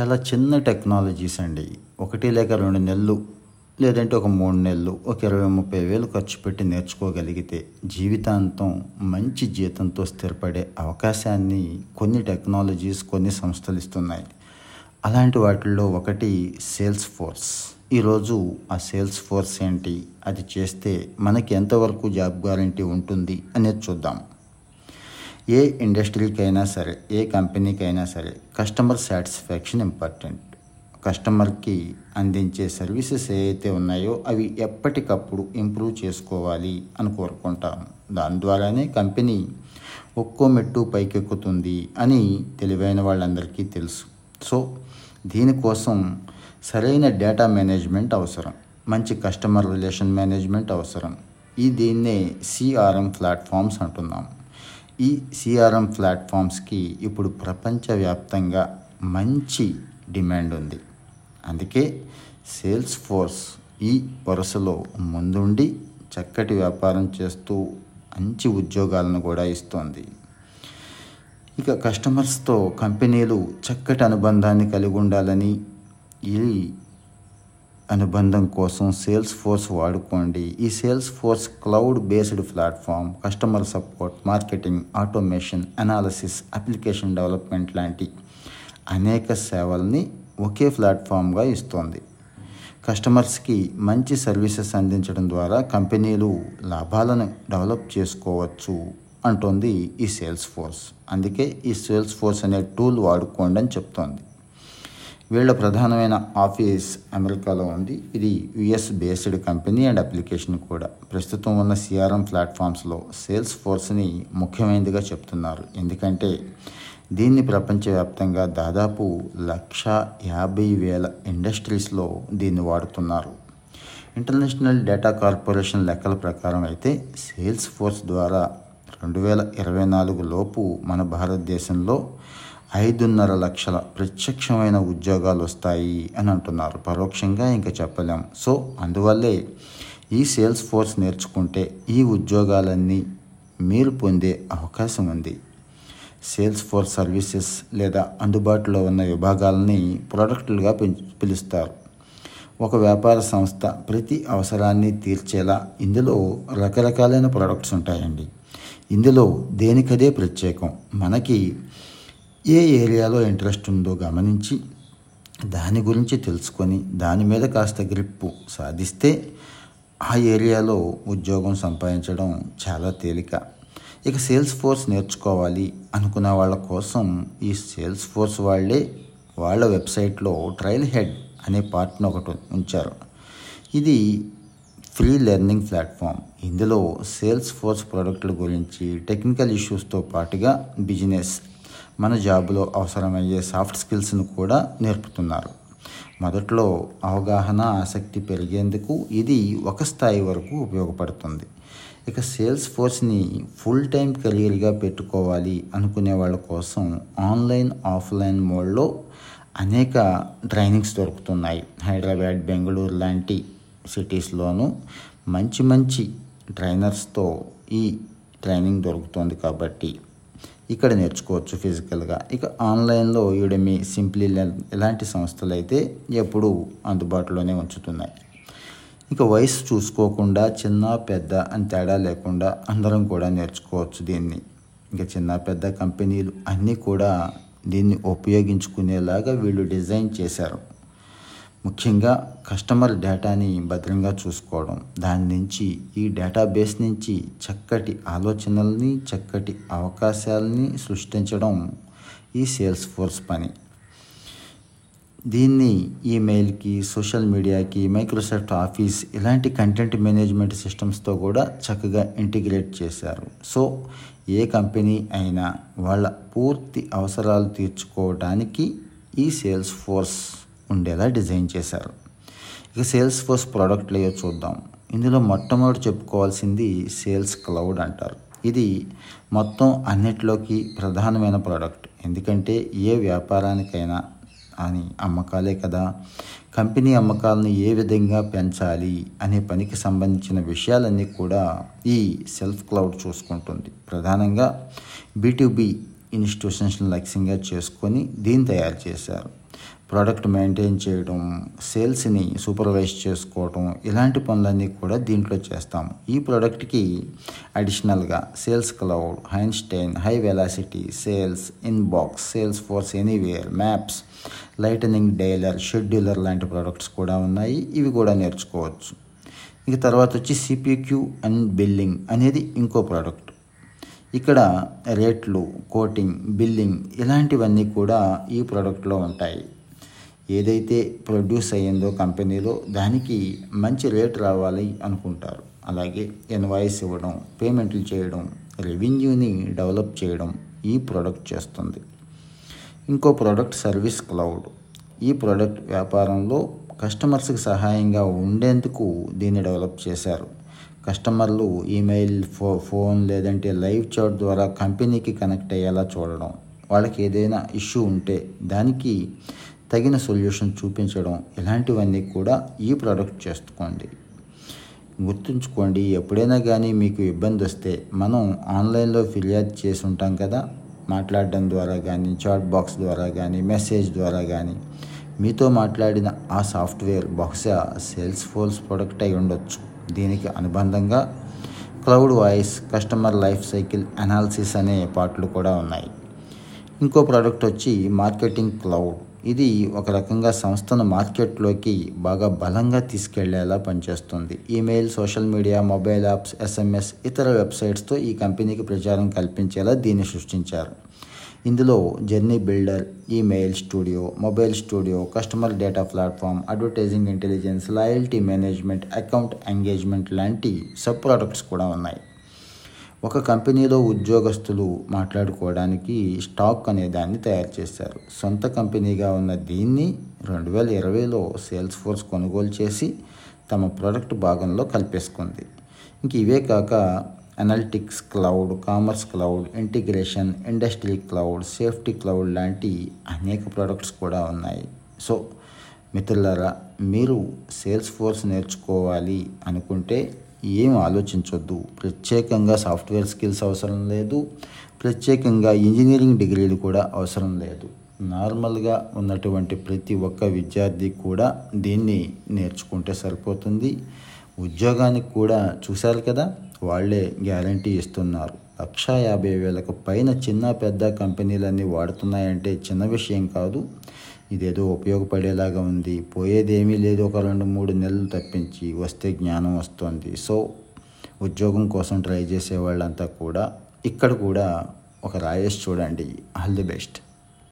చాలా చిన్న టెక్నాలజీస్ అండి. ఒకటి లేక రెండు నెలలు లేదంటే ఒక మూడు నెలలు ఒక ఇరవై ముప్పై వేలు ఖర్చు పెట్టి నేర్చుకోగలిగితే జీవితాంతం మంచి జీతంతో స్థిరపడే అవకాశాన్ని కొన్ని టెక్నాలజీస్ కొన్ని సంస్థలు ఇస్తున్నాయి. అలాంటి వాటిల్లో ఒకటి సేల్స్ ఫోర్స్ ఈరోజు ఆ సేల్స్ ఫోర్స్ ఏంటి? అది చేస్తే మనకి ఎంతవరకు జాబ్ గ్యారంటీ ఉంటుంది అనేది చూద్దాం. ఏ ఇండస్ట్రీకైనా సరే ఏ కంపెనీకైనా సరే కస్టమర్ సాటిస్ఫాక్షన్ ఇంపార్టెంట్. కస్టమర్కి అందించే సర్వీసెస్ ఏవైతే ఉన్నాయో అవి ఎప్పటికప్పుడు ఇంప్రూవ్ చేసుకోవాలి అని కోరుకుంటాము. దాని ద్వారానే కంపెనీ ఒక్కో మెట్టు పైకెక్కుతుంది అని తెలివైన వాళ్ళందరికీ తెలుసు. సో దీనికోసం సరైన డేటా మేనేజ్మెంట్ అవసరం. మంచి కస్టమర్ రిలేషన్ మేనేజ్మెంట్ అవసరం. ఈ దీన్నే సిఆర్ఎం ప్లాట్ఫామ్స్ అంటున్నాం ఈ సిఆర్ఎం ప్లాట్ఫామ్స్కి ఇప్పుడు ప్రపంచవ్యాప్తంగా మంచి డిమాండ్ ఉంది. అందుకే సేల్స్ ఫోర్స్ ఈ వరుసలో ముందుండి చక్కటి వ్యాపారం చేస్తూ మంచి ఉద్యోగాలను కూడా ఇస్తోంది. ఇక కస్టమర్స్తో కంపెనీలు చక్కటి అనుబంధాన్ని కలిగి ఉండాలని ఈ అనుబంధం కోసం సేల్స్ ఫోర్స్ వాడుకోండి. ఈ Salesforce cloud based platform customer support marketing automation analysis application development లాంటి అనేక సేవల్ని ఒకే ప్లాట్ఫామ్గా ఇస్తోంది. కస్టమర్స్కి మంచి సర్వీసెస్ అందించడం ద్వారా కంపెనీలు లాభాలను డెవలప్ చేసుకోవచ్చు అంటోంది ఈ సేల్స్ ఫోర్స్ అందుకే ఈ సేల్స్ ఫోర్స్ అనే టూల్ వాడుకోండి అని చెప్తోంది. వీళ్ళ ప్రధానమైన ఆఫీస్ అమెరికాలో ఉంది. ఇది US based company and application కూడా. ప్రస్తుతం ఉన్న సిఆర్ఎం ప్లాట్ఫామ్స్లో సేల్స్ ఫోర్స్ని ముఖ్యమైనదిగా చెప్తున్నారు. ఎందుకంటే దీన్ని ప్రపంచవ్యాప్తంగా దాదాపు లక్ష యాభై వేల ఇండస్ట్రీస్లో దీన్ని వాడుతున్నారు. ఇంటర్నేషనల్ డేటా కార్పొరేషన్ లెక్కల ప్రకారం అయితే సేల్స్ ఫోర్స్ ద్వారా రెండు వేల ఇరవై నాలుగు లోపు మన భారతదేశంలో ఐదున్నర లక్షల ప్రత్యక్షమైన ఉద్యోగాలు వస్తాయి అని అంటున్నారు. పరోక్షంగా ఇంకా చెప్పలేం. సో అందువల్లే ఈ సేల్స్ ఫోర్స్ నేర్చుకుంటే ఈ ఉద్యోగాలన్నీ మీరు పొందే అవకాశం ఉంది. సేల్స్ ఫోర్స్ సర్వీసెస్ లేదా అందుబాటులో ఉన్న విభాగాలని ప్రోడక్టులుగా పిలుస్తారు. ఒక వ్యాపార సంస్థ ప్రతి అవసరాన్ని తీర్చేలా ఇందులో రకరకాలైన ప్రోడక్ట్స్ ఉంటాయండి. ఇందులో దేనికదే ప్రత్యేకం. మనకి ఏ ఏరియాలో ఇంట్రెస్ట్ ఉందో గమనించి దాని గురించి తెలుసుకొని దాని మీద కాస్త గ్రిప్పు సాధిస్తే ఆ ఏరియాలో ఉద్యోగం సంపాదించడం చాలా తేలిక. ఇక సేల్స్ ఫోర్స్ నేర్చుకోవాలి అనుకున్న వాళ్ళ కోసం ఈ సేల్స్ ఫోర్స్ వాళ్ళే వాళ్ళ వెబ్సైట్లో ట్రయల్ హెడ్ అనే పార్ట్ను ఒకటి ఉంచారు. ఇది ఫ్రీ లెర్నింగ్ ప్లాట్ఫామ్. ఇందులో సేల్స్ ఫోర్స్ ప్రోడక్ట్ల గురించి టెక్నికల్ ఇష్యూస్తో పాటుగా బిజినెస్ మన జాబ్లో అవసరమయ్యే సాఫ్ట్ స్కిల్స్ను కూడా నేర్పుతున్నారు. మొదట్లో అవగాహన ఆసక్తి పెరిగేందుకు ఇది ఒక స్థాయి వరకు ఉపయోగపడుతుంది. ఇక సేల్స్ ఫోర్స్ని ఫుల్ టైం కెరీర్గా పెట్టుకోవాలి అనుకునే వాళ్ళ కోసం ఆన్లైన్ ఆఫ్లైన్ మోడ్లో అనేక ట్రైనింగ్స్ దొరుకుతున్నాయి. హైదరాబాద్ బెంగళూరు లాంటి సిటీస్లోనూ మంచి మంచి ట్రైనర్స్తో ఈ ట్రైనింగ్ దొరుకుతుంది కాబట్టి ఇక్కడ నేర్చుకోవచ్చు ఫిజికల్గా. ఇక ఆన్లైన్లో యూడమి సింప్లీ ఇలాంటి సంస్థలు అయితే ఎప్పుడూ అందుబాటులోనే ఉంచుతున్నాయి. ఇక వయసు చూసుకోకుండా చిన్న పెద్ద అని తేడా లేకుండా అందరం కూడా నేర్చుకోవచ్చు దీన్ని. ఇంకా చిన్న పెద్ద కంపెనీలు అన్నీ కూడా దీన్ని ఉపయోగించుకునేలాగా వీళ్ళు డిజైన్ చేశారు. ముఖ్యంగా కస్టమర్ డేటాని భద్రంగా చూసుకోవడం దాని నుంచి ఈ డేటాబేస్ నుంచి చక్కటి ఆలోచనల్ని చక్కటి అవకాశాలని సృష్టించడం ఈ సేల్స్ ఫోర్స్ పని. దీన్ని ఈమెయిల్కి సోషల్ మీడియాకి మైక్రోసాఫ్ట్ ఆఫీస్ ఇలాంటి కంటెంట్ మేనేజ్మెంట్ సిస్టమ్స్తో కూడా చక్కగా ఇంటిగ్రేట్ చేశారు. సో ఏ కంపెనీ అయినా వాళ్ళ పూర్తి అవసరాలు తీర్చుకోవడానికి ఈ సేల్స్ ఫోర్స్ ఉండేలా డిజైన్ చేశారు. ఇక సేల్స్ ఫోర్స్ ప్రోడక్ట్ ఏవో చూద్దాం. ఇందులో మొట్టమొదటి చెప్పుకోవాల్సింది సేల్స్ క్లౌడ్ అంటారు. ఇది మొత్తం అన్నిటిలోకి ప్రధానమైన ప్రోడక్ట్. ఎందుకంటే ఏ వ్యాపారానికైనా అని అమ్మకాలే కదా. కంపెనీ అమ్మకాలను ఏ విధంగా పెంచాలి అనే పనికి సంబంధించిన విషయాలన్నీ కూడా ఈ సెల్ఫ్ క్లౌడ్ చూసుకుంటుంది. ప్రధానంగా బీటుబి ఇన్స్టిట్యూషన్స్ని లక్ష్యంగా చేసుకొని దీన్ని తయారు చేశారు. ప్రోడక్ట్ మెయింటైన్ చేయడం సేల్స్ని సూపర్వైజ్ చేసుకోవటం ఇలాంటి పనులన్నీ కూడా దీంట్లో చేస్తాము. ఈ ప్రోడక్ట్కి అడిషనల్గా sales cloud Einstein high velocity sales inbox Salesforce anywhere maps lightning dialer scheduler లాంటి ప్రోడక్ట్స్ కూడా ఉన్నాయి. ఇవి కూడా నేర్చుకోవచ్చు. ఇక తర్వాత వచ్చి సిపిక్యూ అండ్ బిల్లింగ్ అనేది ఇంకో ప్రోడక్ట్. ఇక్కడ రేట్లు కోటింగ్ బిల్లింగ్ ఇలాంటివన్నీ కూడా ఈ ప్రోడక్ట్లో ఉంటాయి. ఏదైతే ప్రొడ్యూస్ అయ్యిందో కంపెనీలో దానికి మంచి రేట్ రావాలి అనుకుంటారు. అలాగే ఇన్వాయిస్ ఇవ్వడం పేమెంట్లు చేయడం రెవెన్యూని డెవలప్ చేయడం ఈ ప్రోడక్ట్ చేస్తుంది. ఇంకో ప్రోడక్ట్ సర్వీస్ క్లౌడ్. ఈ ప్రోడక్ట్ వ్యాపారంలో కస్టమర్స్కి సహాయంగా ఉండేందుకు దీన్ని డెవలప్ చేశారు. కస్టమర్లు ఈమెయిల్ ఫో ఫోన్ లేదంటే లైవ్ చాట్ ద్వారా కంపెనీకి కనెక్ట్ అయ్యేలా చూడడం వాళ్ళకి ఏదైనా ఇష్యూ ఉంటే దానికి తగిన సొల్యూషన్ చూపించడం ఇలాంటివన్నీ కూడా ఈ ప్రోడక్ట్ చేసుకోండి. గుర్తుంచుకోండి ఎప్పుడైనా కానీ మీకు ఇబ్బంది వస్తే మనం ఆన్లైన్లో ఫిర్యాదు చేసి ఉంటాం కదా మాట్లాడడం ద్వారా కానీ చాట్ బాక్స్ ద్వారా కానీ మెసేజ్ ద్వారా కానీ మీతో మాట్లాడిన ఆ సాఫ్ట్వేర్ బహుశా సేల్స్ ఫోర్స్ ప్రొడక్ట్ అయి ఉండొచ్చు. దీనికి అనుబంధంగా cloud voice customer life cycle analysis అనే పాటలు కూడా ఉన్నాయి. ఇంకో ప్రోడక్ట్ వచ్చి మార్కెటింగ్ క్లౌడ్. ఇది ఒక రకంగా సంస్థను మార్కెట్లోకి బాగా బలంగా తీసుకెళ్ళేలా పనిచేస్తుంది. Email social media mobile apps SMS ఇతర వెబ్సైట్స్తో ఈ కంపెనీకి ప్రచారం కల్పించేలా దీన్ని సృష్టించారు. ఇందులో journey builder email studio mobile studio customer data platform advertising intelligence loyalty management account engagement లాంటి సబ్ ప్రోడక్ట్స్ కూడా ఉన్నాయి. ఒక కంపెనీలో ఉద్యోగస్తులు మాట్లాడుకోవడానికి స్టాక్ అనే దాన్ని తయారు చేశారు. సొంత కంపెనీగా ఉన్న దీన్ని రెండు వేల ఇరవైలో సేల్స్ ఫోర్స్ కొనుగోలు చేసి తమ ప్రోడక్ట్ భాగంలో కల్పేసుకుంది. ఇంక ఇవే కాక analytics cloud commerce cloud integration industry cloud safety cloud లాంటి అనేక ప్రోడక్ట్స్ కూడా ఉన్నాయి. సో మిత్రులారా మీరు సేల్స్ ఫోర్స్ నేర్చుకోవాలి అనుకుంటే ఏం ఆలోచించొద్దు. ప్రత్యేకంగా సాఫ్ట్వేర్ స్కిల్స్ అవసరం లేదు. ప్రత్యేకంగా ఇంజనీరింగ్ డిగ్రీలు కూడా అవసరం లేదు. నార్మల్గా ఉన్నటువంటి ప్రతి ఒక్క విద్యార్థి కూడా దీన్ని నేర్చుకుంటే సరిపోతుంది. ఉద్యోగానికి కూడా చూశారు కదా? వాళ్ళే గ్యారంటీ ఇస్తున్నారు. లక్ష యాభై వేలకు పైన చిన్న పెద్ద కంపెనీలన్నీ వాడుతున్నాయంటే చిన్న విషయం కాదు. ఇదేదో ఉపయోగపడేలాగా ఉంది. పోయేదేమీ లేదు ఒక రెండు మూడు నెలలు తప్పించి వస్తే జ్ఞానం వస్తుంది. సో ఉద్యోగం కోసం ట్రై చేసే వాళ్ళంతా కూడా ఇక్కడ కూడా ఒక రాయేష్ చూడండి. All the best.